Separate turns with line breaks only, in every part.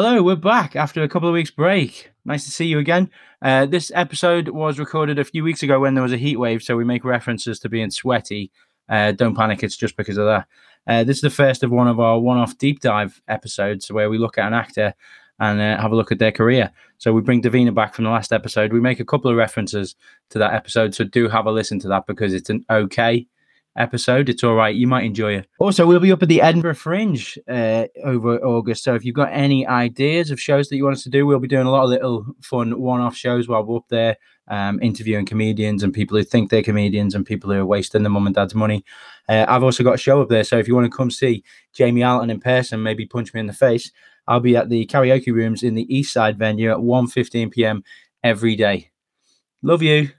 Hello, we're back after a couple of weeks break. Nice to see you again. Uh, this episode was recorded a few weeks ago when there was a heat wave, so we make references to being sweaty. Uh, don't panic, it's just because of that. Uh, this is the first of one of our one-off deep dive episodes where we look at an actor and uh, have a look at their career. So we bring Davina back from the last episode. We make a couple of references to that episode, so do have a listen to that because it's an okay episode. It's all right. You might enjoy it. Also, we'll be up at the Edinburgh Fringe uh, over August. So if you've got any ideas of shows that you want us to do, we'll be doing a lot of little fun one-off shows while we're up there, um, interviewing comedians and people who think they're comedians and people who are wasting their mum and dad's money. Uh, I've also got a show up there. So if you want to come see Jamie Allerton in person, maybe punch me in the face. I'll be at the karaoke rooms in the East Side venue at 1.15 p.m. every day. Love you.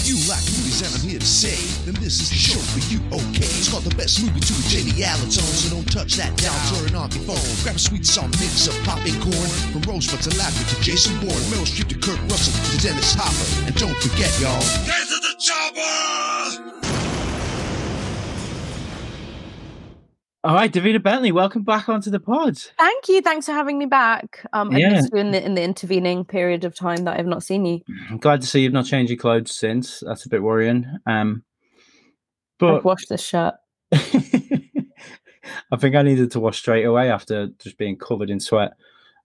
If you like movies and I'm here to say, then this is the show for you, okay? It's called the best movie to a Jamie Allerton, so don't touch that dial, turn off your phone. Grab a sweet song mix of popping corn, from Rosebud to Lavender to Jason Bourne, Meryl Streep to Kurt Russell to Dennis Hopper. And don't forget, y'all, this is the chopper!
All right, Davina Bentley, welcome back onto the pod.
Thank you. Thanks for having me back. Um, I
Yeah.
in the in the intervening period of time that I've not seen you.
I'm glad to see you've not changed your clothes since. That's a bit worrying. Um, but I've
washed this shirt.
I think I needed to wash straight away after just being covered in sweat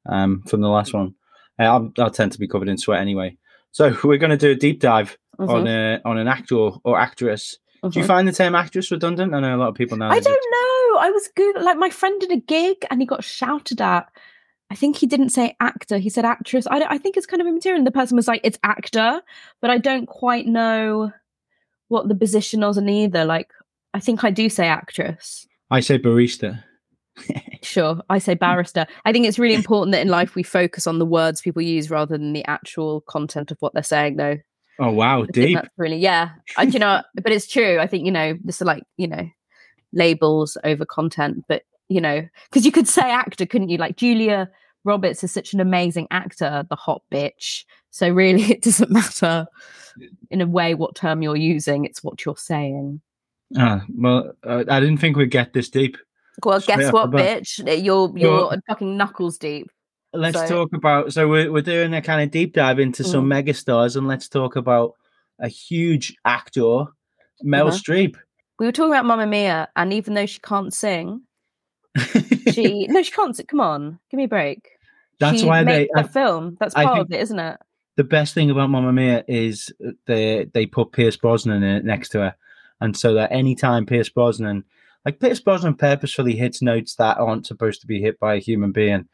um, from the last one. Uh, I'm, I tend to be covered in sweat anyway. So we're going to do a deep dive on a, on an actor or actress. Do you
Mhm.
find the term actress redundant? I know a lot of people now.
I don't know. I was good. Like my friend did a gig and he got shouted at. I think he didn't say actor. He said actress. I, don't, I think it's kind of immaterial. And the person was like, "It's actor," but I don't quite know what the position was in either. Like, I think I do say actress.
I say barista.
Sure, I say barrister. I think it's really important that in life we focus on the words people use rather than the actual content of what they're saying. Though,
Oh wow, deep.
really yeah. I, you know, but it's true. I think you know this is like you know labels over content, but you know because you could say actor, couldn't you? Like Julia Roberts is such an amazing actor, the hot bitch. So really, it doesn't matter in a way what term you're using. It's what you're saying.
Ah, well, uh, I didn't think we'd get this deep.
Well,
Straight
guess what, bitch? You're you're
Well-
fucking knuckles deep.
Let's
So-
talk about. So we're we're doing a kind of deep dive into some
Mm.
megastars, and let's talk about a huge actor, Meryl
Uh-huh.
Streep.
We were talking about Mamma Mia, and even though she can't sing, she no, she can't. sing. Come on, give me a break.
That's
She
why they.
that film. That's part of it, isn't it?
the best thing about Mamma Mia is they they put Pierce Brosnan in it next to her, and so that anytime Pierce Brosnan, like Pierce Brosnan, purposefully hits notes that aren't supposed to be hit by a human being,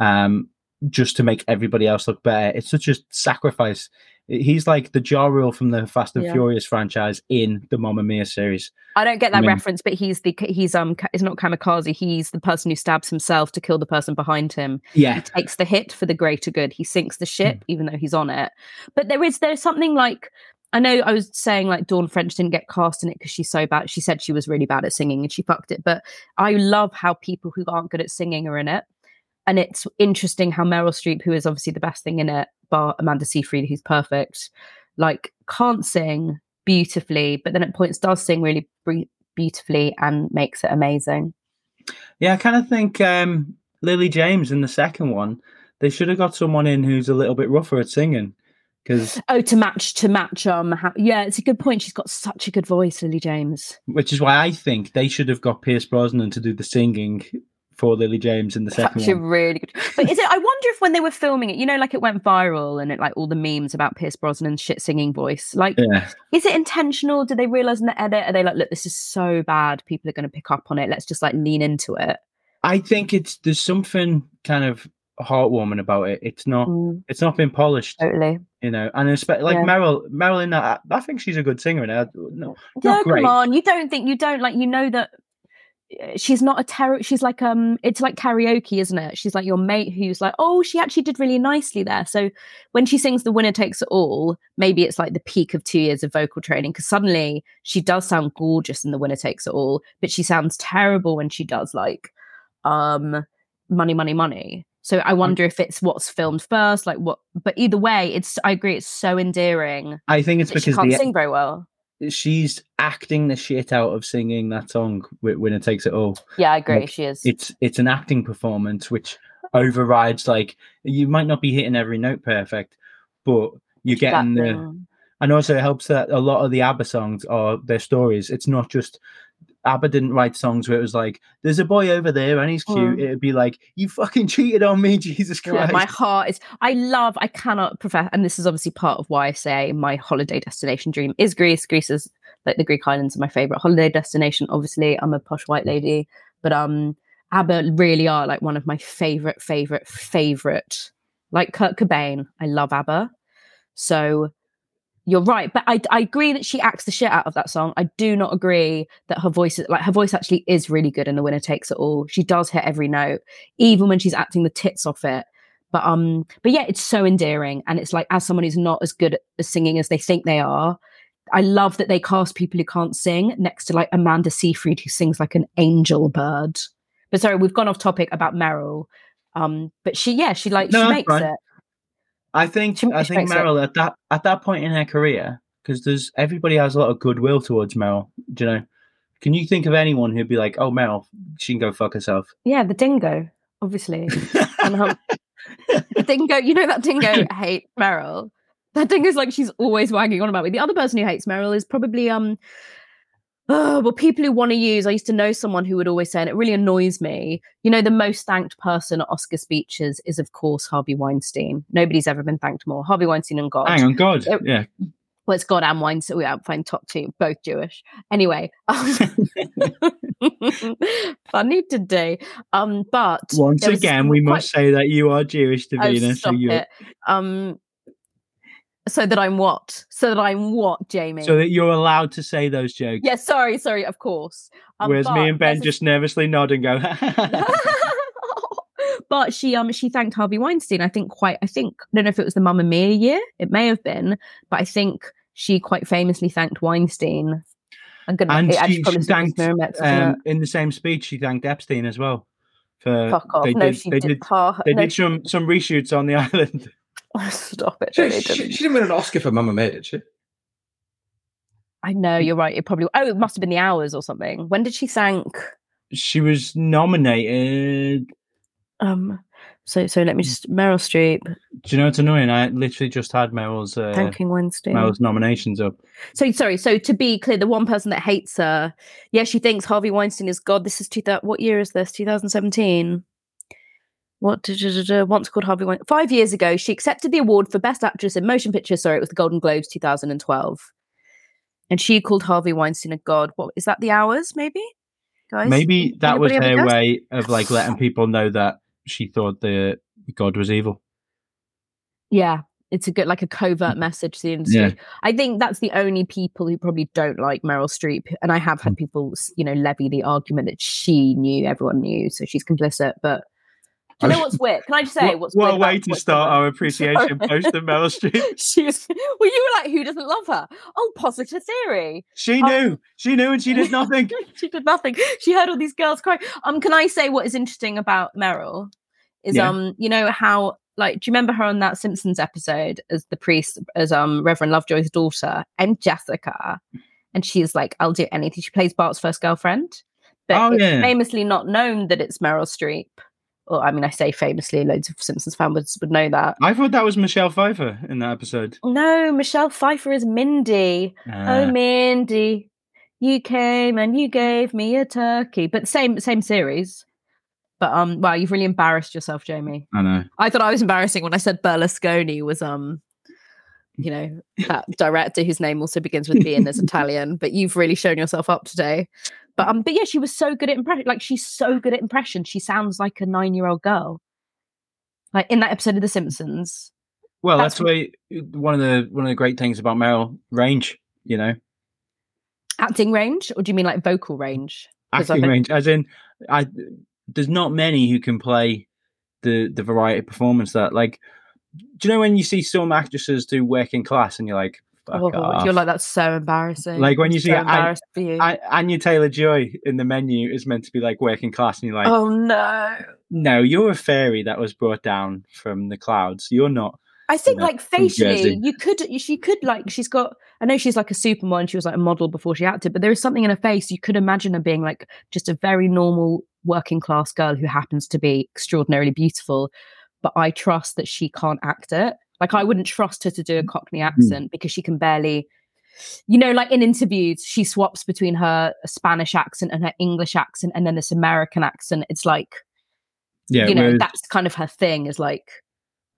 um, just to make everybody else look better. It's such a sacrifice. He's like the Ja Rule from the Fast and
Yeah.
Furious franchise in the Mamma Mia series.
I don't get that
I mean-
reference, but he's the he's um it's not kamikaze. He's the person who stabs himself to kill the person behind him.
Yeah,
He takes the hit for the greater good. He sinks the ship, even though he's on it. But there is there's something like I know I was saying like Dawn French didn't get cast in it because she's so bad. She said she was really bad at singing and she fucked it. But I love how people who aren't good at singing are in it. And it's interesting how Meryl Streep, who is obviously the best thing in it, bar Amanda Seyfried, who's perfect, like can't sing beautifully, but then at points does sing really beautifully and makes it amazing.
yeah. I kind of think um, Lily James in the second one, they should have got someone in who's a little bit rougher at singing, because
Oh, to match to match um how, yeah, it's a good point. She's got such a good voice, Lily James.
which is why I think they should have got Pierce Brosnan to do the singing for Lily James in the second
Actually,
one.
really good. But is it? I wonder if when they were filming it, you know, like it went viral and it like all the memes about Pierce Brosnan's shit singing voice. Like,
Yeah,
is it intentional? Did they realize in the edit? Are they like, look, this is so bad, people are going to pick up on it. Let's just like lean into it.
I think it's there's something kind of heartwarming about it. It's not
Mm,
it's not been polished,
totally.
you know. And especially like
Yeah.
Meryl, Meryl in that, I think she's a good singer. And no,
No,
not great.
come on. You don't think you don't like you know that she's not a terror. She's like um, it's like karaoke, isn't it? She's like your mate who's like, oh, she actually did really nicely there. So when she sings "The Winner Takes It All," maybe it's like the peak of two years of vocal training because suddenly she does sound gorgeous in "The Winner Takes It All," but she sounds terrible when she does like um, "Money, Money, Money." So I wonder if it's what's filmed first, like what. But either way, it's I agree. It's so endearing.
I think it's
because she can't
the
sing very well.
She's acting the shit out of singing that song Wi- "Winner Takes It All."
Yeah, I agree.
Like,
she is.
It's it's an acting performance which overrides like you might not be hitting every note perfect, but you're getting the
thing.
and also it helps that a lot of the ABBA songs are their stories. It's not just ABBA didn't write songs where it was like, "There's a boy over there and he's cute."
Mm.
It'd be like, "You fucking cheated on me, Jesus
Yeah,
Christ!"
my heart is. I love. I cannot profess, and this is obviously part of why I say my holiday destination dream is Greece. Greece is like the Greek islands are my favorite holiday destination. Obviously, I'm a posh white lady, but um, ABBA really are like one of my favorite, favorite, favorite. Like Kurt Cobain, I love ABBA. So you're right, but I, I agree that she acts the shit out of that song. I do not agree that her voice, is like her voice, actually is really good in "The Winner Takes It All." She does hit every note, even when she's acting the tits off it. But um, but yeah, it's so endearing, and it's like as someone who's not as good at singing as they think they are, I love that they cast people who can't sing next to like Amanda Seyfried, who sings like an angel bird. But sorry, we've gone off topic about Meryl. Um, but she, yeah, she like
No,
she makes
fine.
it.
I think I think. Meryl at that at that point in her career, because there's everybody has a lot of goodwill towards Meryl. Do you know? Can you think of anyone who'd be like, "Oh, Meryl, she can go fuck herself"?
Yeah, the dingo, obviously. um, the dingo, you know that dingo hates Meryl. That dingo's like she's always wagging on about me. The other person who hates Meryl is probably um oh well people who want to use I used to know someone who would always say, and it really annoys me, you know, the most thanked person at Oscar speeches is of course Harvey Weinstein. Nobody's ever been thanked more. Harvey Weinstein and God.
Hang on, God,
Uh,
yeah.
Well, it's God and Weinstein. We outfind top two, both Jewish. Anyway, um, funny today. Um, but
Once again, we
quite-
must say that you are Jewish,
Oh,
Davina. so
stop
you,
it. Um, so that I'm what? So that I'm what, Jamie?
so that you're allowed to say those jokes.
yeah, sorry, sorry, of course. Um,
Whereas me and Ben
there's a-
just nervously nod and go.
but she um she thanked Harvey Weinstein. I think quite. I think I don't know if it was the Mamma Mia year. It may have been, but I think she quite famously thanked Weinstein. I'm gonna.
and
it
she, she thanked
Miramax,
um, in the same speech. She thanked Epstein as well. For
Fuck off!
they
no,
did,
she
they
did.
did they
no,
did some some reshoots on the island.
Stop it!
She,
no,
she,
didn't.
she didn't win an Oscar for Mamma Mia, did she?
I know you're right. It probably. Oh, it must have been the hours or something. When did she thank?
She was nominated.
Um. So so let me just Meryl Streep
Do you know what's annoying? I literally just had Meryl's uh,
thanking Wednesday.
Meryl's nominations up.
So sorry. So to be clear, the one person that hates her, yeah, she thinks Harvey Weinstein is God. This is two thousand. What year is this? Two thousand seventeen. What da- da- da- da, once called Harvey Weinstein? Five years ago, she accepted the award for Best Actress in Motion Picture. Sorry, it was the Golden Globes, two thousand and twelve. And she called Harvey Weinstein a god. What is that? The hours, maybe, guys?
Maybe that was her way of like letting people know that she thought the God was evil.
Yeah, it's a good like a covert message to the industry.
Yeah.
I think that's the only people who probably don't like Meryl Streep. And I have
Mm.
had people, you know, levy the argument that she knew, everyone knew, so she's complicit. But do you know what's weird? Can I just say
what
what's
what
weird
a way to start our appreciation post of Meryl Streep.
she was well, you were like, who doesn't love her? Oh, positive theory.
She
Um,
knew. She knew and she did nothing.
she did nothing. She heard all these girls cry. Um, can I say what is interesting about Meryl? Is
Yeah.
um, you know how like do you remember her on that Simpsons episode as the priest as um Reverend Lovejoy's daughter and Jessica, and she's like, I'll do anything. She plays Bart's first girlfriend, but
Oh,
it's
yeah.
famously not known that it's Meryl Streep. Well, I mean, I say famously, loads of Simpsons fans would, would know that.
I thought that was Michelle Pfeiffer in that episode.
No, Michelle Pfeiffer is Mindy. oh,
Uh,
Mindy, you came and you gave me a turkey. But same same series. But um, wow, you've really embarrassed yourself, Jamie.
I know.
I thought I was embarrassing when I said Berlusconi was um, you know, that director whose name also begins with B and is Italian. But you've really shown yourself up today. But um, but yeah, she was so good at impression. Like she's so good at impression. She sounds like a nine year old girl. Like in that episode of The Simpsons.
Well,
That's
that's, why one of the one of the great things about Meryl range. You know,
Acting range, or do you mean like vocal range?
acting
think-
range. As in, I there's not many who can play the the variety performance that like. Do you know when you see some actresses do working class and you're like,
Oh,
off.
you're like that's so embarrassing.
Like when
I'm
you see
so
An-
for you.
A- Anya Taylor Joy in the menu is meant to be like working class, and you're like,
oh no.
no, you're a fairy that was brought down from the clouds. You're not.
I think
know,
like facially, you could she could like she's got. I know she's like a supermodel. and She was like a model before she acted, but there is something in her face you could imagine her being like just a very normal working class girl who happens to be extraordinarily beautiful. But I trust that she can't act it. Like I wouldn't trust her to do a mm. Cockney hmm. accent because she can barely. You know, like in interviews, she swaps between her Spanish accent and her English accent, and then this American accent. It's like
Yeah,
you know that's kind of her thing. Is like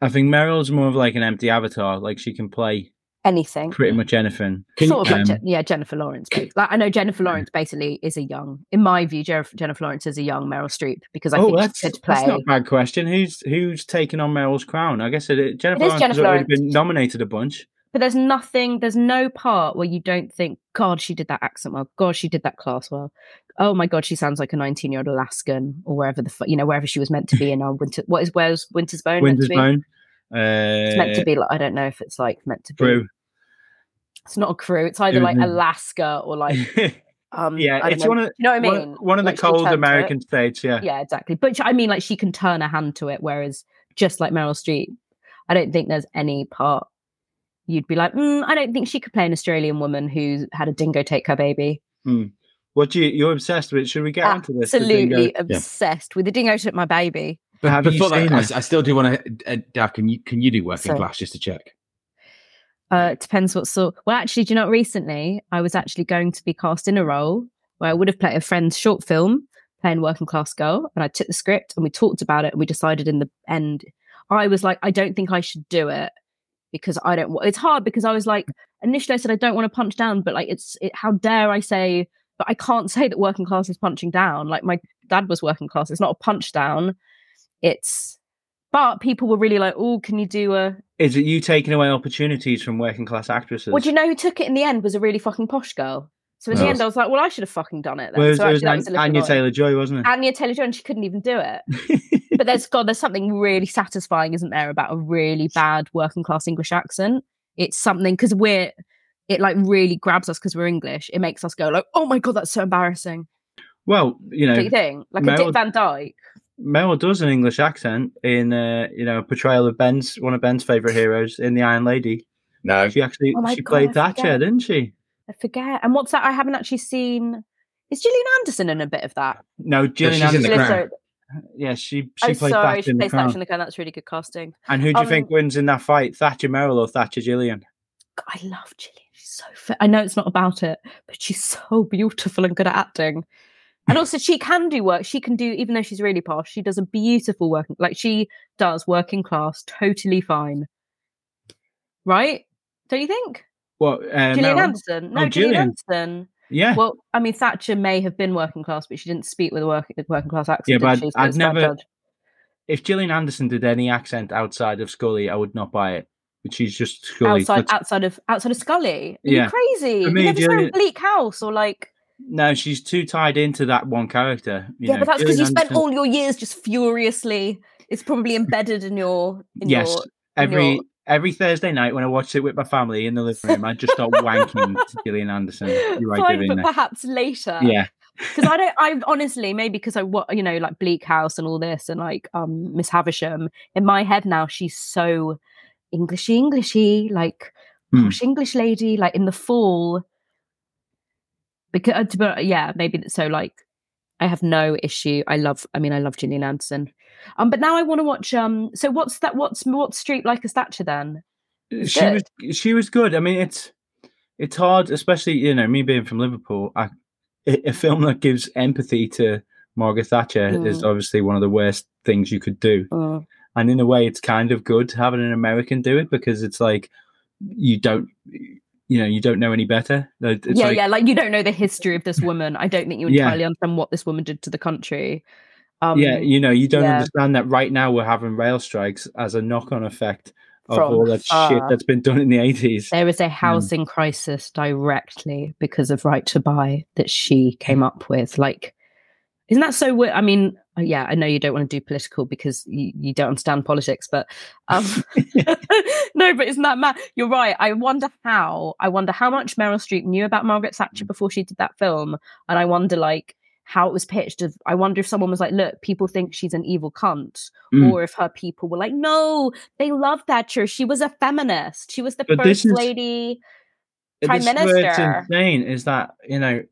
I think Meryl's more of like an empty avatar. Like she can play
anything.
pretty much anything.
Can-
sort of like
um,
Je- yeah jennifer lawrence like i know jennifer lawrence basically is a young in my view Jennifer, jennifer lawrence is a young meryl streep because i
oh,
think
that's,
she could play.
that's not a bad question. Who's who's taken on Meryl's crown? I guess it, it Jennifer
is
Lawrence
Jennifer
has already
Lawrence.
been nominated a bunch.
but there's nothing there's no part where you don't think god she did that accent well god she did that class well oh my god she sounds like a 19 year old alaskan or wherever the you know wherever she was meant to be in our winter what is where's winter's bone
Winter's
meant to be?
Bone. Uh,
it's meant to be like i don't know if it's like meant to be it's not a crew it's either like alaska or like um
yeah, it's
know.
one of
you know what i mean
one, one of
Like,
the cold
turned to it.
American states. Yeah.
yeah, exactly. But I mean, like she can turn a hand to it, whereas just like Meryl Streep, I don't think there's any part you'd be like, mm, I don't think she could play an Australian woman who had a dingo take her baby.
What do you you're obsessed with? Should we get into this?
Absolutely obsessed with the dingo took my baby.
But
Have
before that,
seen
I. I still do want to. Uh, Dav, can you can you do working
So-
class just to check?
Uh, it depends what sort. Well, actually, do you know what? Recently, I was actually going to be cast in a role where I would have played a friend's short film playing working class girl, and I took the script and we talked about it, and we decided in the end, I was like, I don't think I should do it because I don't. It's hard because I was like, initially I said I don't want to punch down, but like, it's it, how dare I say? But I can't say that working class is punching down. Like my dad was working class. It's not a punch down. It's. But people were really like, "Oh, can you do a
Is it you taking away opportunities from working class actresses?
well, do you know who took it in the end was a really fucking posh girl. So in the
Oh.
end, I was like, well, I should have fucking done it. Then.
Well, it was,
so
it was
actually, that
An-
was a little
Anya. Taylor Joy, wasn't it?
Anya Taylor Joy, and she couldn't even do it. but there's God, there's something really satisfying, isn't there, about a really bad working class English accent? It's something because we're it like really grabs us because we're English. It makes us go like, oh my god, that's so embarrassing.
well, you know,
Do you think? Like a
Meryl-
Dick Van Dyke.
Meryl does an English accent in, uh, you know, a portrayal of Ben's one of Ben's favorite heroes in The Iron Lady.
No.
She actually
Oh
she
God,
played Thatcher, didn't she?
I forget. And what's that? I haven't actually seen. Is Gillian Anderson in a bit of that?
No, Gillian
she's in The
Anderson.
Crown.
Yeah, she she
oh,
played
sorry,
Thatcher
she
in the
plays Thatcher
Crown.
in the Crown. That's really good casting.
And who do you
Um,
think wins in that fight, Thatcher Meryl or Thatcher Gillian?
God, I love Gillian. She's so fit. I know it's not about it, but she's so beautiful and good at acting. And also, she can do work. She can do, even though she's really posh, she does a beautiful working, like she does working class, totally fine. Right? Don't you think?
What? Uh,
Gillian
Meryl?
Anderson. No,
Oh,
Gillian
Gillian.
Anderson.
Yeah,
Well, I mean, Thatcher may have been working class, but she didn't speak with a working, working class accent.
Yeah, but?
So
I'd never- if Gillian Anderson did any accent outside of Scully, I would not buy it. But she's just Scully.
outside outside of outside of Scully. Are
Yeah.
crazy?
For
you
me,
never saw
Gillian-
in Bleak House or like
No, she's too tied into that one character. you
yeah,
know.
but that's because you spent all your years just furiously. It's probably embedded in your in
Yes,
your.
every
your-
every Thursday night when I watch it with my family in the living room, I just start wanking to Gillian Anderson. You're right,
Fine, but perhaps later.
Yeah,
because I don't. I honestly maybe because I what you know like Bleak House and all this and like um Miss Havisham in my head now she's so Englishy Englishy like
Hmm.
posh English lady like in the fall. Because but yeah maybe so like I have no issue. I love. I mean I love Gillian Anderson. Um, but now I want to watch. Um, so what's that? What's what's Streep like a statue then?
she
good.
was she was good. I mean, it's it's hard, especially you know me being from Liverpool. I, a film that gives empathy to Margaret Thatcher is
Mm.
obviously one of the worst things you could do.
Mm.
and in a way it's kind of good having an american do it because it's like you don't you know you don't know any better it's
yeah,
like,
yeah. Like you don't know the history of this woman. I don't think you
Yeah.
entirely understand what this woman did to the country. Um,
yeah you know you don't
yeah.
understand that right now we're having rail strikes as a knock-on effect of
From
all that shit that's been done in the 80s
There is a housing crisis directly because of right to buy that she came up with. Like, isn't that so weird? I mean, yeah, I know you don't want to do political because you, you don't understand politics, but um, no, but isn't that mad? You're right. I wonder how. I wonder how much Meryl Streep knew about Margaret Thatcher before she did that film, and I wonder like how it was pitched. I wonder if someone was like, "Look, people think she's an evil cunt,"
Mm.
or if her people were like, "No, they love Thatcher. She was a feminist. She was the
But
first
is-
lady." Prime
is where it's insane is that you know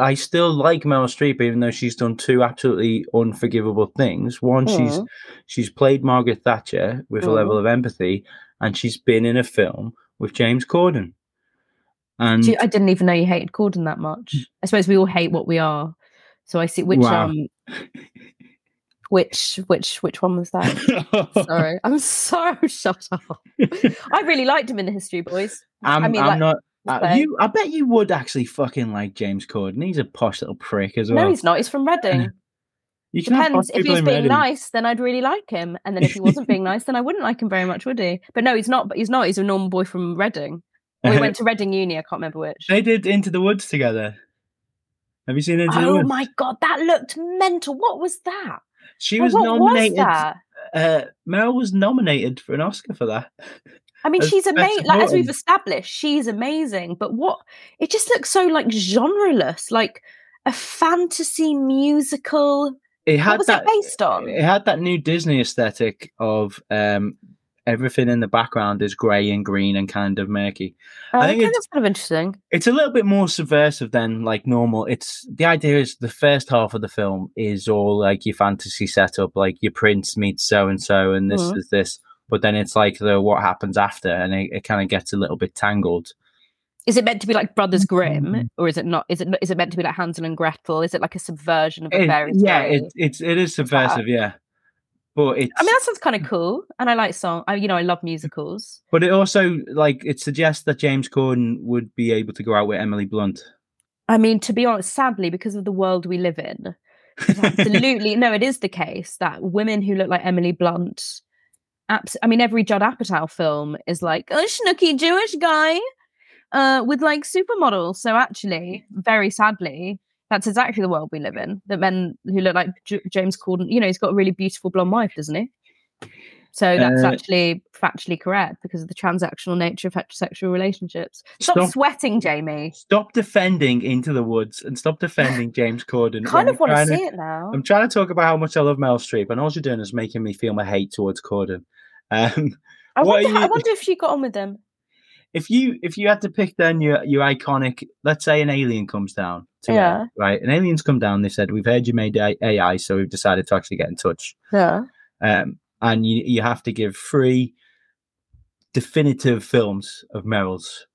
I still like Meryl Streep even though she's done two absolutely unforgivable things. One, she's
Mm.
she's played Margaret Thatcher with a
Mm.
level of empathy, and she's been in a film with James Corden. And
I didn't even know you hated Corden that much. I suppose we all hate what we are. So I see which
Wow.
um which which which one was that? Sorry, I'm so shut up. I really liked him in the History Boys.
I'm,
I mean,
I'm
like,
not. Uh, you, I bet you would actually fucking like James Corden. He's a posh little prick as well.
No, he's not. He's from Reading.
you can
Depends. If he
people
was being
Reading.
nice, then I'd really like him. And then if he wasn't being nice, then I wouldn't like him very much, would he? But no, he's not. But he's not. He's a normal boy from Reading. We went to Reading Uni. I can't remember which.
they did Into the Woods together. Have you seen Into the Woods?
Oh my god, that looked mental. What was that?
She was
what
nominated.
was that?
Uh, Meryl was nominated for an Oscar for that.
I mean,
as
she's amazing. Like as we've established, she's amazing. But what? It just looks so like genreless, like a fantasy musical.
It had
What was
that.
it based on?
It had that new Disney aesthetic of um, everything in the background is grey and green and kind of murky.
Oh,
I think it's-
that's kind of interesting.
It's a little bit more subversive than like normal. It's the idea is the first half of the film is all like your fantasy setup, like your prince meets so and so, and this
Mhm.
is this. But then it's like the what happens after, and it, it kind of gets a little bit tangled.
Is it meant to be like Brothers Grimm,
Mhm.
or is it not? Is it is it meant to be like Hansel and Gretel? Is it like a subversion of a
It-
fairy
yeah,
tale?
it, it's it is subversive, yeah. But it's
I mean, that sounds kind of cool, and I like song. I, you know, I love musicals.
but it also like it suggests that James Corden would be able to go out with Emily Blunt.
I mean, to be honest, sadly, because of the world we live in, absolutely no, it is the case that women who look like Emily Blunt. Abs- I mean, every Judd Apatow film is like a schnooky Jewish guy uh, with like supermodels. So actually, very sadly, that's exactly the world we live in. That men who look like J- James Corden, you know, he's got a really beautiful blonde wife, doesn't he? So that's
Uh,
actually factually correct because of the transactional nature of heterosexual relationships. Stop,
Stop-
sweating, Jamie.
Stop defending Into the Woods and stop defending James Corden.
Kind of
I'm
want to
trying
see it now.
I'm trying to talk about how much I love Meryl Streep, and all you're doing is making me feel my hate towards Corden. Um,
I wonder, I
you-
wonder if she got on with them.
if you if you had to pick then your your iconic, let's say an alien comes down, to
Yeah.
Earth, right? An alien's come down. They said we've heard you made AI, so we've decided to actually get in touch.
Yeah.
Um, and you you have to give three definitive films of Meryl's.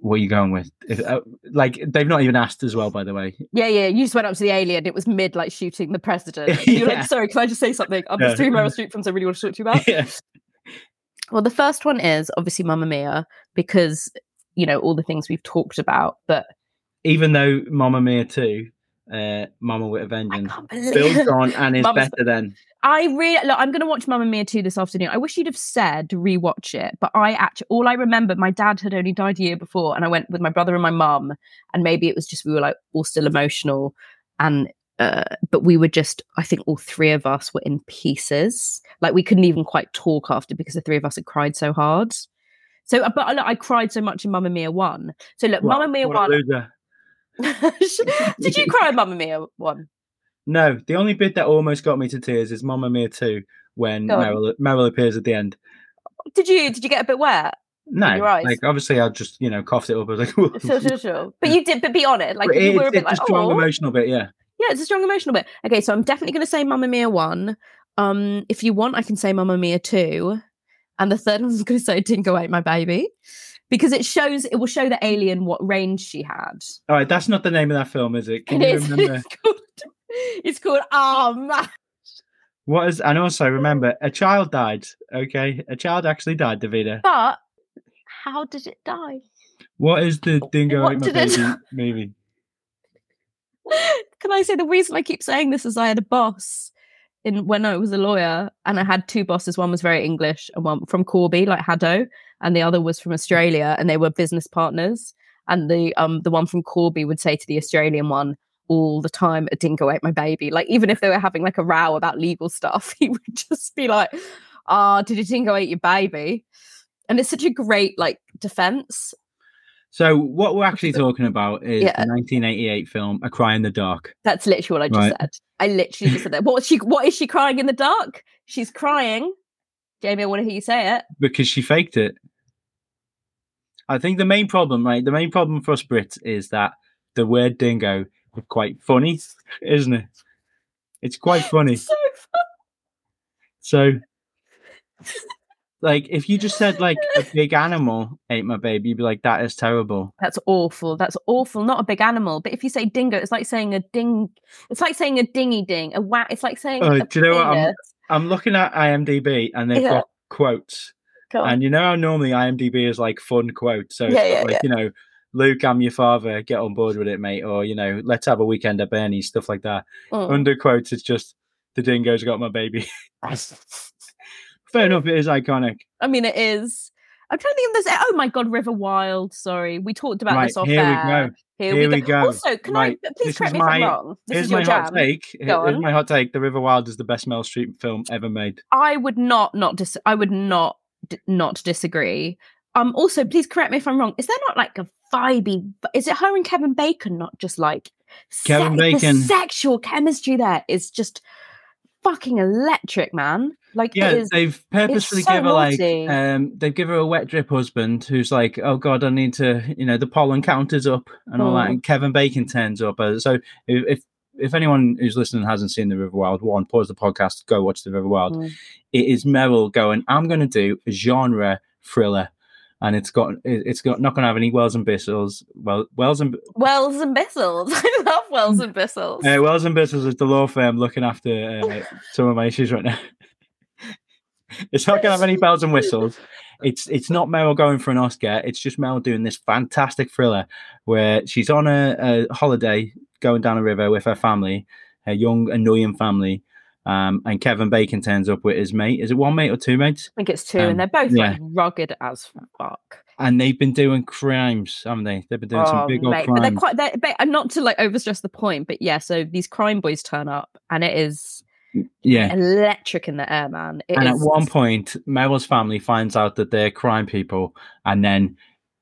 What are you going with? If, uh, like they've not even asked as well, by the way.
Yeah, yeah. You just went up to the alien. It was mid like shooting the president. And You're like, sorry, can I just say something? I'm just
Yeah.
doing Meryl Streep films I really want to talk to you about.
yeah.
Well, the first one is obviously Mamma Mia because you know all the things we've talked about. But
Even though Mamma Mia two, uh, Mama with a Vengeance, builds on and is
Mama's-
better than.
I really look. I'm going to watch Mamma Mia 2 this afternoon. I wish you'd have said rewatch it, but I actually all I remember. My dad had only died a year before, and I went with my brother and my mum, and maybe it was just we were like all still emotional, and uh, but we were just. I think all three of us were in pieces. Like we couldn't even quite talk after because the three of us had cried so hard. So, but look, I cried so much in Mamma Mia one. So look,
Well,
Mamma Mia one. Did you cry Mamma Mia one?
No, the only bit that almost got me to tears is Mamma Mia 2 when Meryl, Meryl appears at the end.
Did you? Did you get a bit wet?
No,
your eyes?
like obviously I just you know coughed it up. I was like.
Sure, sure, sure. But you did. But be on it. Like
But
you were a
it's,
bit like,
a strong
oh,
emotional bit, yeah.
yeah, it's a strong emotional bit. Okay, so I'm definitely going to say Mamma Mia one. Um, if you want, I can say Mamma Mia two, and the third one's going to say Dingo ate my baby, because it shows it will show the alien what range she had.
All right, that's not the name of that film, is it? Can
It
you
is.
remember
It's called. It's called. Oh man.
what is? And also remember, a child died. Okay, a child actually died, Davida.
But how did it die?
What is the Dingo
What
Ate My
did it-
Baby movie?
Can I say the reason I keep saying this is I had a boss in when I was a lawyer, and I had two bosses. One was very English, and one from Corby, like Haddo, and the other was from Australia, and they were business partners. And the um the one from Corby would say to the Australian one all the time, "A dingo ate my baby." Like even if they were having like a row about legal stuff, he would just be like, "Ah, did a dingo eat your baby?" And it's such a great like defense.
So what we're actually talking about is
Yeah.
the 1988 film A Cry in the Dark.
That's literally what I just
Right.
said. I literally just said that. What she? What is she crying in the dark? She's crying. Jamie, I want to hear you say it.
because she faked it. I think the main problem, right? The main problem for us Brits is that the word dingo is quite funny, isn't it? It's quite funny.
So fun.
So, like, if you just said like a big animal ate my baby, you'd be like, that is terrible.
That's awful. That's awful. Not a big animal, but if you say dingo, it's like saying a ding. It's like saying a dingy ding. A whack. It's like saying.
Oh,
a
do you know what? I'm-. I'm looking at IMDb and they've
Yeah.
got quotes.
Go on.
And you know how normally IMDb is like fun quotes. So
Yeah, yeah,
like, you know, Luke, I'm your father, get on board with it, mate. Or, you know, let's have a weekend at Bernie's, stuff like that.
Mm.
Under quotes, it's just the dingo's got my baby. Fair enough, it is iconic.
I mean, it is. I'm trying to think of this. Oh my god, River Wild. Sorry, we talked about
right,
this off
here
air.
we go.
Here,
Here
we, go.
go.
Also, can
Right,
I please
this
correct me if I'm wrong? This is your
my
jam.
hot take.
Go
Here's
on.
my hot take. The River Wild is the best Meryl Streep film ever made.
I would not not dis- I would not d- not disagree. Um. Also, please correct me if I'm wrong. Is there not like a vibey? Is it her and Kevin Bacon? Not just like
Kevin
the
Bacon.
sexual chemistry there is just fucking electric, man. Like
Yeah,
is.
they've purposely
so
give her like um they give her a wet drip husband who's like, oh god, I need to, you know, the pollen count is up and all that.
Mm.
And Kevin Bacon turns up. Uh, so if if- anyone who's listening hasn't seen the River Wild, one pause the podcast, go watch the River Wild.
Mm.
It is Meryl going, I'm going to do a genre thriller, and it's got it- it's got not going to have any wells and whistles. Well, wells and
Wells and Bissels. I love Wells and Bissels.
uh, wells and whistles is the law firm looking after uh, some of my issues right now. It's not going to have any bells and whistles. It's it's not Meryl going for an Oscar. It's just Meryl doing this fantastic thriller where she's on a, a holiday going down a river with her family, her young annoying family, um, and Kevin Bacon turns up with his mate. Is it one mate or two mates?
I think it's two,
Um,
and they're both
yeah.
like rugged as fuck.
And they've been doing crimes, haven't they? They've been doing some big old
Oh, mate, but they're quite. They're, but, and not to like overstress the point, but yeah. So these crime boys turn up, and it is
yeah.
electric in the air, man. It
and at one point, Meryl's family finds out that they're crime people, and then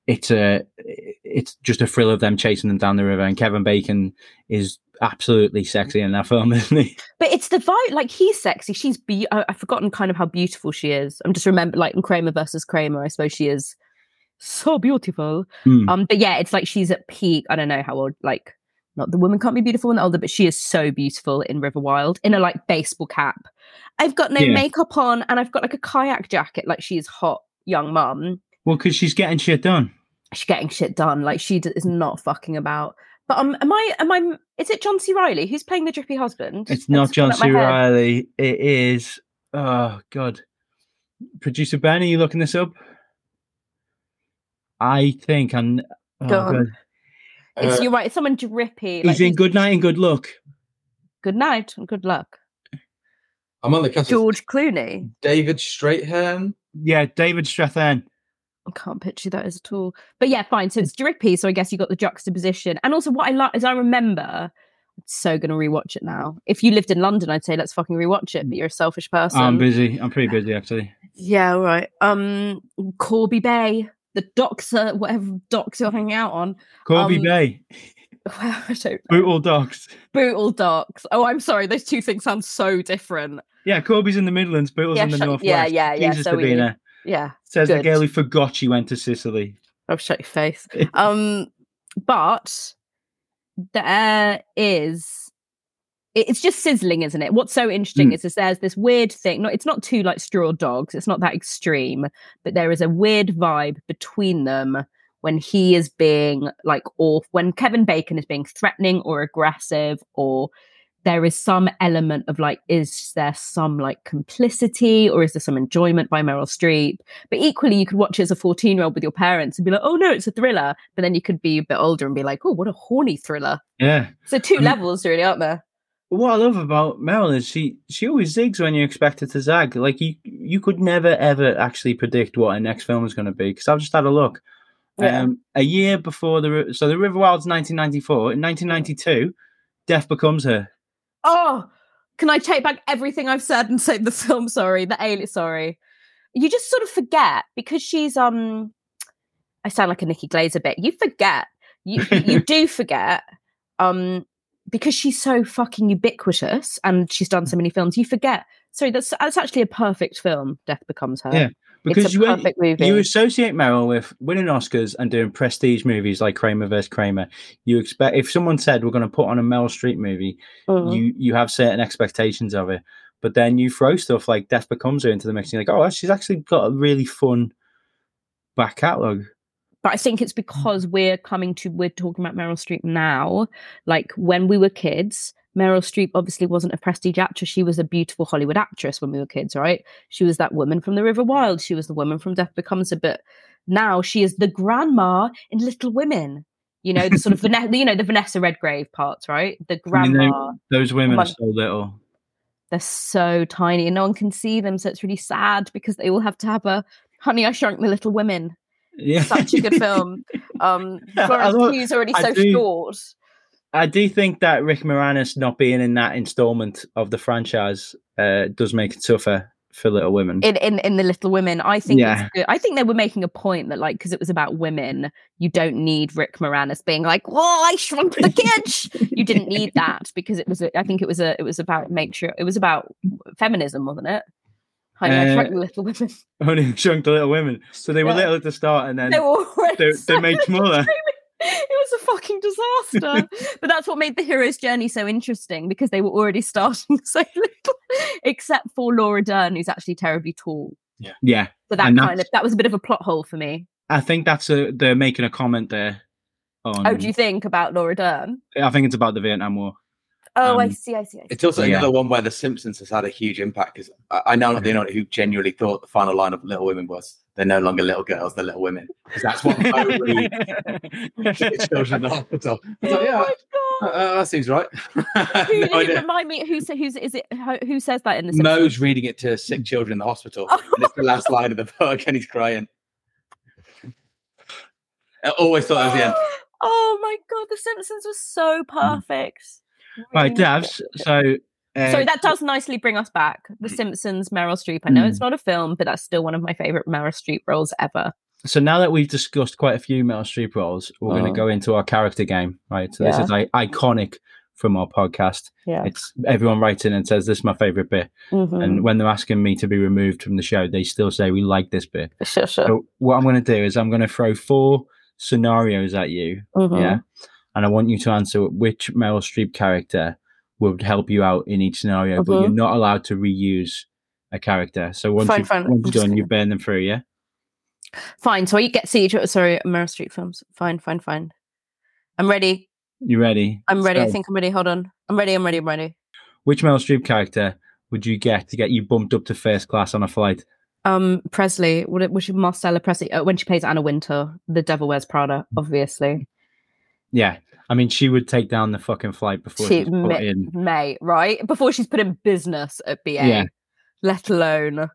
it's a it's just a thrill of them chasing them down the river. And Kevin Bacon is absolutely sexy in that film, isn't he?
But it's the vibe. Like he's sexy. She's be. I've forgotten kind of how beautiful she is. I'm just remember like in Kramer versus Kramer. I suppose she is so beautiful.
Hmm.
Um, but yeah, it's like she's at peak. I don't know how old. Like, not the woman can't be beautiful they're older, but she is so beautiful in River Wild in a like baseball cap. I've got no
Yeah.
makeup on, and I've got like a kayak jacket. Like she's hot young mum.
Well, because she's getting shit done.
She's getting shit done. Like she d- is not fucking about. But um, am I? Am I? Is it John C. Reilly who's playing the drippy husband?
It's not John
gone up my
C. Reilly. It is. Oh God. Producer Ben, are you looking this up? I think I'm. Oh,
Go.
God.
It's
Uh,
you're right. It's someone drippy.
He's in Good Night and Good Luck.
Good night and good luck.
I'm on the cusp of
George Clooney.
David Strathairn.
Yeah, David Strathairn.
I can't picture that as at all. But yeah, fine. So it's drippy. So I guess you got the juxtaposition. And also, what I like is I remember. I'm so gonna rewatch it now. If you lived in London, I'd say let's fucking rewatch it. But you're a selfish person.
I'm busy. I'm pretty busy actually.
yeah, all right. Um, Corby Bay, the docks doctor, whatever docks you're hanging out on.
Corby
Um,
Bay,
I don't know.
brutal dogs.
Brutal docks. Oh, I'm sorry. Those two things sound so different.
Yeah, Corby's in the Midlands, Bootle's
Yeah,
in the
shut-
Northwest.
yeah, yeah, yeah,
Jesus,
so we- Yeah.
Says the girl who forgot she went to Sicily.
Oh, shut your face. um, but there is. It- It's just sizzling, isn't it? What's so interesting
Mm.
is, is there's this weird thing. No, it's not two like straw dogs. It's not that extreme, but there is a weird vibe between them when he is being like off. When Kevin Bacon is being threatening or aggressive, or there is some element of like, is there some like complicity or is there some enjoyment by Meryl Streep? But equally, you could watch it as a 14 year old with your parents and be like, oh no, it's a thriller. But then you could be a bit older and be like, oh, what a horny thriller.
Yeah.
So, two levels really, aren't there?
What I love about Meryl is she she always zigs when you expect her to zag. Like you you could never ever actually predict what her next film is going to be. Because I've just had a look.
Yeah.
Um, a year before the so the River Wild's 1994. In 1992, Death Becomes Her.
Oh, can I take back everything I've said and say the film? Sorry, the alien. Sorry, you just sort of forget because she's um I sound like a Nikki Glazer bit. You forget. You you do forget. Um, because she's so fucking ubiquitous and she's done so many films, you forget. Sorry, that's that's actually a perfect film. Death becomes her.
Yeah, because
it's a
you,
perfect movie.
you associate Meryl with winning Oscars and doing prestige movies like Kramer vs. Kramer. You expect if someone said we're going to put on a Meryl Streep movie,
Mhm.
you you have certain expectations of it. But then you throw stuff like Death Becomes Her into the mix. And you're like, oh, she's actually got a really fun back catalogue.
But I think it's because mm. we're coming to we're talking about Meryl Streep now. Like when we were kids, Meryl Streep obviously wasn't a prestige actress. She was a beautiful Hollywood actress when we were kids, right? She was that woman from The River Wild. She was the woman from Death Becomes a But now she is the grandma in Little Women. You know, the sort of Vanessa, you know, the Vanessa Redgrave parts, right? The grandma.
those women are so little.
They're so tiny and no one can see them. So it's really sad because they all have to have a Honey, I Shrunk the Little Women.
Yeah,
Such a good film. Um, Florence
love-
Pugh's already so
do-
short.
I do think that Rick Moranis not being in that installment of the franchise uh, does make it tougher for Little Women.
in, in in the Little Women. I think
Yeah.
it's good. I think they were making a point that like because it was about women, you don't need Rick Moranis being like, "Whoa, I shrunk the kids." you didn't need that because it was. A, I think it was a. It was about make sure it was about feminism, wasn't it? Honey, I
Uh,
shrunk the Little Women.
Only shrunk the Little Women. So they were
Yeah.
little at the start, and then
They were
they,
so
they made smaller.
It was a fucking disaster. but that's what made the hero's journey so interesting because they were already starting so little, except for Laura Dern, who's actually terribly tall.
Yeah, yeah.
So that
And
kind of that was a bit of a plot hole for me.
I think that's a they're making a comment there. On,
Oh, do you think about Laura Dern?
I think it's about the Vietnam War.
Oh, I
Um,
see, I see. I see.
It's also
Yeah.
another one where The Simpsons has had a huge impact because I, I know I'm not the only one who genuinely thought the final line of Little Women was they're no longer little girls, they're little women. Because that's what Moe read to children in the hospital. I was like,
oh
yeah,
my
uh,
god!
uh, that seems right.
Who,
No
did remind me? Who say, who's is it? Who, who says that in the Simpsons?
Moe's reading it to sick children in the hospital.
Oh.
And it's the last line of the book and he's crying. I always thought that was the end.
Oh my god, The Simpsons was so perfect.
Right,
Really
Davs. So, uh,
So that does nicely bring us back. The Simpsons, Meryl Streep. I know
Mm.
it's not a film, but that's still one of my favorite Meryl Streep roles ever.
so now that we've discussed quite a few Meryl Streep roles, we're going
Uh-huh.
to go into our character game. Right. So this is like iconic from our podcast.
Yeah.
It's everyone writes in and says this is my favorite bit,
Mm-hmm.
and when they're asking me to be removed from the show, they still say we like this bit.
sure, sure.
So what I'm going to do is I'm going to throw four scenarios at you.
Mhm.
Yeah. And I want you to answer which Meryl Streep character would help you out in each scenario, but you're not allowed to reuse a character. So once
Fine,
you've,
fine.
once you're done, you burn them through, yeah?
Fine. So I get to see each other. Sorry, Meryl Streep films. Fine, fine, fine. I'm ready.
You ready?
I'm ready. I think I'm ready. Hold on. I'm ready. I'm ready. I'm ready.
Which Meryl Streep character would you get to get you bumped up to first class on a flight?
Um, Presley. What? it- Which Marcella Presley? Uh, when she plays Anna Wintour, The Devil Wears Prada. Obviously,
Yeah. I mean, she would take down the fucking flight before
she
she's put
ma-
in.
May right before she's put in business at BA.
Yeah.
Let alone,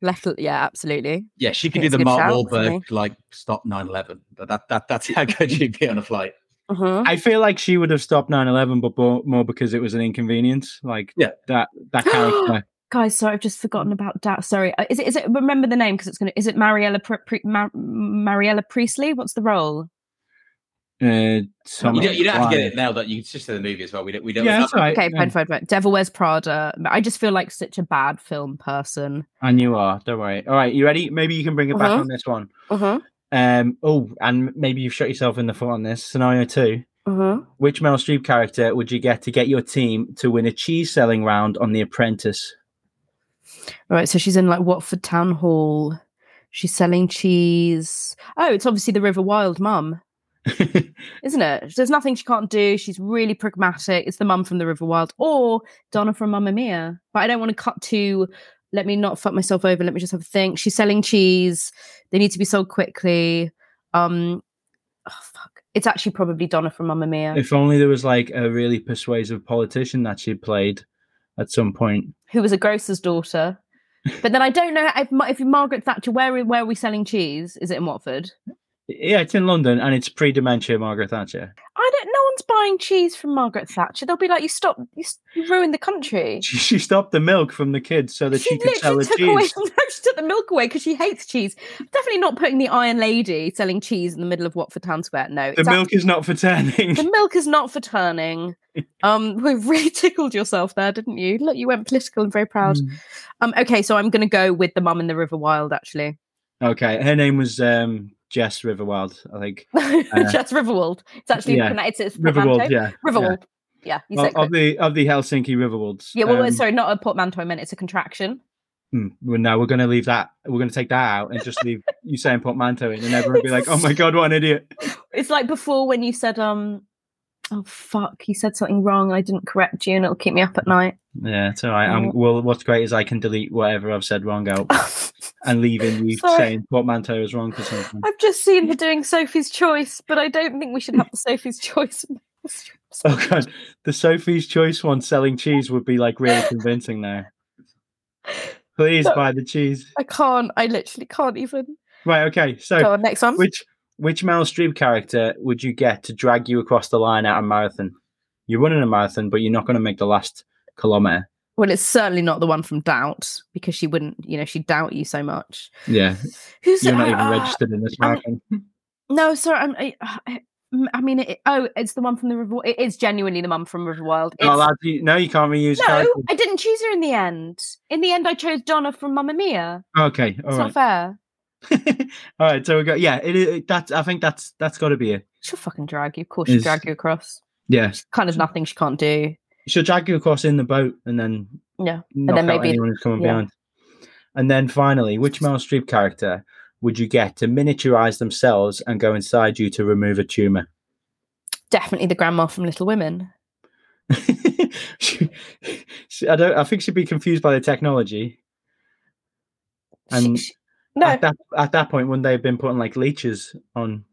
let al- yeah, absolutely.
Yeah, she could
Think
do the Mark
shout.
Wahlberg like stop 9/11. But that that that's how good she'd be on a flight.
Mhm.
I feel like she would have stopped 9 11, but more, more because it was an inconvenience. Like,
Yeah.
that, that character.
Guys, sorry, I've just forgotten about that. Sorry, uh, is it? Is it? Remember the name because it's gonna. Is it Mariella Pre- Pre- Mar- Mariella Priestley? What's the role?
Uh,
You
Summer
don't, you don't have to get it now that you it's just in the movie as well. We don't we don't
Yeah, that's right.
Okay,
yeah.
fine, fine, fine. Devil Wears Prada. I just feel like such a bad film person.
And you are. Don't worry. All right, you ready? Maybe you can bring it back
Uh-huh.
on this one.
Uh-huh.
Um. Oh, and maybe you've shot yourself in the foot on this scenario too.
Uh-huh.
Which Meryl Streep character would you get to get your team to win a cheese selling round on The Apprentice?
Right, so she's in like Watford Town Hall. She's selling cheese. Oh, it's obviously the River Wild mum, isn't it? There's nothing she can't do. She's really pragmatic. It's the mum from the River Wild or Donna from Mamma Mia. But I don't want to cut to. Let me not fuck myself over. Let me just have a think. She's selling cheese. They need to be sold quickly. Um, oh fuck. It's actually probably Donna from Mamma Mia,
if only there was like a really persuasive politician that she played at some point.
who was a grocer's daughter. But then I don't know if, if Margaret Thatcher. Where where are we selling cheese? Is it in Watford?
Yeah, it's in London and it's pre-dementia Margaret Thatcher.
I don't. No one's buying cheese from Margaret Thatcher. They'll be like, "You stop! You, you ruined the country."
She, she stopped the milk from the kids so that she,
She
could sell the
took away.
cheese.
she took the milk away because she hates cheese. Definitely not putting the Iron Lady selling cheese in the middle of Watford Town Square. No,
The milk is not for turning.
The milk is not for turning. Um, we really tickled yourself there, didn't you? Look, you went political and very proud.
Mm.
Um, okay, so I'm gonna go with the mum in the River Wild. Actually,
Okay, her name was um, Jess Riverwild, I think.
Jess Riverwald. It's actually
yeah,
pronounced. It's
Riverwald, yeah.
Riverwald. Yeah,
Yeah. Of, of the of the Helsinki Riverwalds.
Yeah, well,
Um,
sorry, not a portmanteau. I meant it's a contraction.
hmm, well, no, we're going to leave that. We're going to take that out and just leave you saying portmanteau in, and everyone will be like, "Oh my god, what an idiot!"
It's like before when you said, um, oh fuck, you said something wrong. I didn't correct you, and it'll keep me up at night.
Yeah, it's all right. Um, well, what's great is I can delete whatever I've said wrong out and leaving you
Sorry.
saying portmanteau is wrong for something.
I've just seen her doing Sophie's Choice, but I don't think we should have the Sophie's Choice.
Oh god, the Sophie's Choice one selling cheese would be like really convincing now. Please
No.
buy the cheese.
I can't. I literally can't even.
Right, okay. So
Go on, next one.
which which Meryl Streep character would you get to drag you across the line at a marathon? You're running a marathon, but you're not going to make the last kilometer.
Well, it's certainly not the one from Doubt because she wouldn't, you know, she'd doubt you so much.
Yeah,
Who's
you're not
uh,
even registered in this
I'm-
marathon.
No, sorry. I'm, I, I, I mean, it, oh, it's the one from the River. It is genuinely the mum from River Wild. It's-
lad, you, no, you can't reuse
no,
characters.
I didn't choose her in the end. In the end, I chose Donna from Mamma Mia.
Okay,
It's
all
not fair.
all right. So we got yeah. It, it that's I think that's that's got to be it.
She'll fucking drag you. Of course, she'll
Is-
drag you across.
Yeah,
Kind of nothing she can't do.
she'll drag you across in the boat and then
Yeah.
knock
then
out
maybe-
anyone who's coming
yeah.
behind. And then finally, which Meryl Streep character would you get to miniaturize themselves and go inside you to remove a tumor?
Definitely the grandma from Little Women.
She- she- I don't. I think she'd be confused by the technology.
She-
And
she- no,
At that at that point, wouldn't they have been putting like leeches on?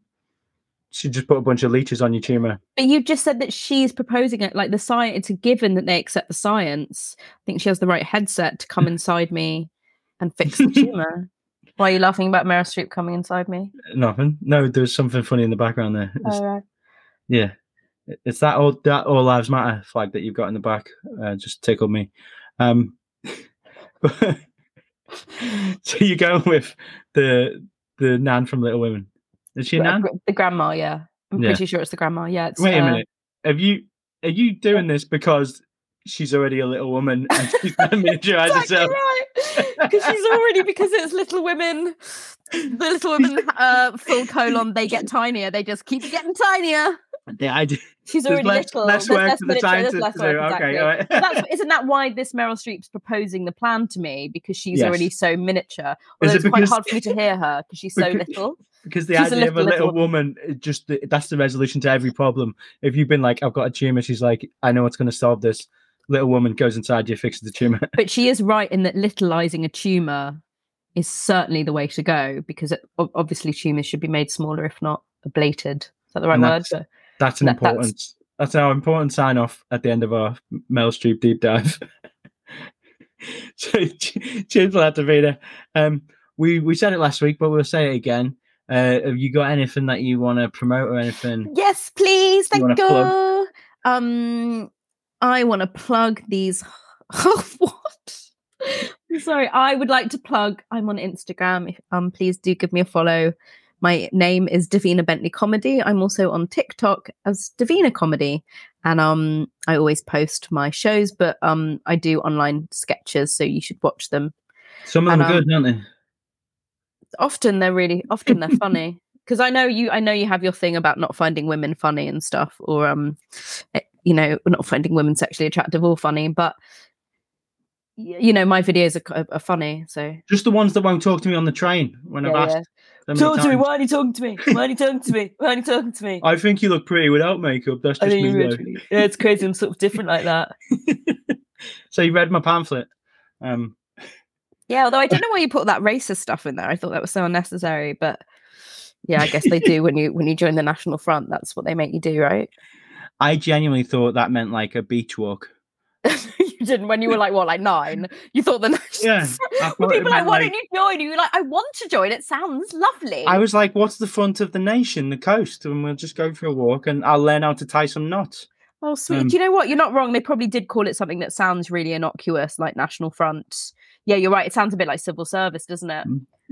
She just put a bunch of leeches on your tumor.
But you just said that she's proposing it. Like the science, it's a given that they accept the science. I think she has the right headset to come inside me and fix the tumor. Why are you laughing about Meryl Streep coming inside me?
Nothing. No, there's something funny in the background there.
Oh, right.
Yeah, it's that all that all lives matter flag that you've got in the back. Uh, just tickled me. Um, so you're going with the the nan from Little Women? Is she a nan?
The grandma, yeah. I'm
Yeah.
pretty sure it's the grandma. Yeah. It's,
Wait a
uh,
minute. Have you are you doing this because she's already a little woman and she's going to miniaturize
Exactly
herself?
right. Because she's already because it's Little Women. The Little Women uh, full colon. They get tinier. They just keep getting tinier.
The idea.
She's already
less,
little.
less work for the
miniature, there's
scientists
less
to do.
work,
Okay,
exactly.
all right.
That's, isn't that why this Meryl Streep's proposing the plan to me? Because she's
Yes.
already so miniature. Although
it
it's quite hard for me to hear her because she's so
Because-
little.
because the
She's a
idea of a
little,
little,
little
woman just that's the resolution to every problem if you've been like i've got a tumor she's like i know what's going to solve this little woman goes inside you fixes the tumor
But she is right in that littleizing a tumor is certainly the way to go because it, obviously tumors should be made smaller, if not ablated. Is that the right
And
word?
That's- an
That-
important that's our important sign off at the end of our Meryl Streep deep dive so ch- cheers for that Davina. um we we said it last week but we'll say it again uh have you got anything that you want to promote or anything
yes, please. Thank you.
plug?
Um, I want to plug these. Oh, what? I'm sorry. I would like to plug. I'm on Instagram. If, um, please do give me a follow. My name is Davina Bentley Comedy. I'm also on TikTok as Davina Comedy, and um, I always post my shows, but um, I do online sketches, so you should watch them.
some of them
And,
are good
um,
aren't they
Often they're really, often they're funny because I know you. I know you have your thing about not finding women funny and stuff, or um, eh, you know, not finding women sexually attractive or funny, but you know, my videos are, c- are funny. So
just the ones that won't talk to me on the train when I've asked
yeah.
them many
talk to me. Why are you talking to me? Why are you talking to me? Why are you talking to me?
I think you look pretty without makeup. That's
I
just me. though.
really- yeah, it's crazy. I'm sort of different like that.
so you read my pamphlet. Um,
Yeah, although I don't know why you put that racist stuff in there. I thought that was so unnecessary, but yeah, I guess they do when you when you join the National Front. That's what they make you do, right?
I genuinely thought that meant like a beach walk.
When you were like what, like nine? You thought the National
Yeah, thought
people like, why
like-
don't you join? And you were like, I want to join. It sounds lovely.
I was like, "What's the front of the nation? The coast?" And we'll just go for a walk, and I'll learn how to tie some knots.
Oh, sweet.
Um,
Do you know what? You're not wrong. They probably did call it something that sounds really innocuous, like National Front. Yeah, you're right. It sounds a bit like civil service, doesn't it?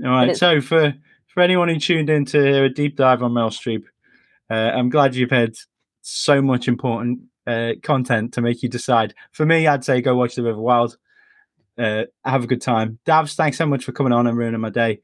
All right. So for for anyone who tuned in to hear a deep dive on Meryl Streep, uh, I'm glad you've had so much important uh, content to make you decide. For me, I'd say go watch The River Wild. Uh, have a good time. Davs, thanks so much for coming on and ruining my day.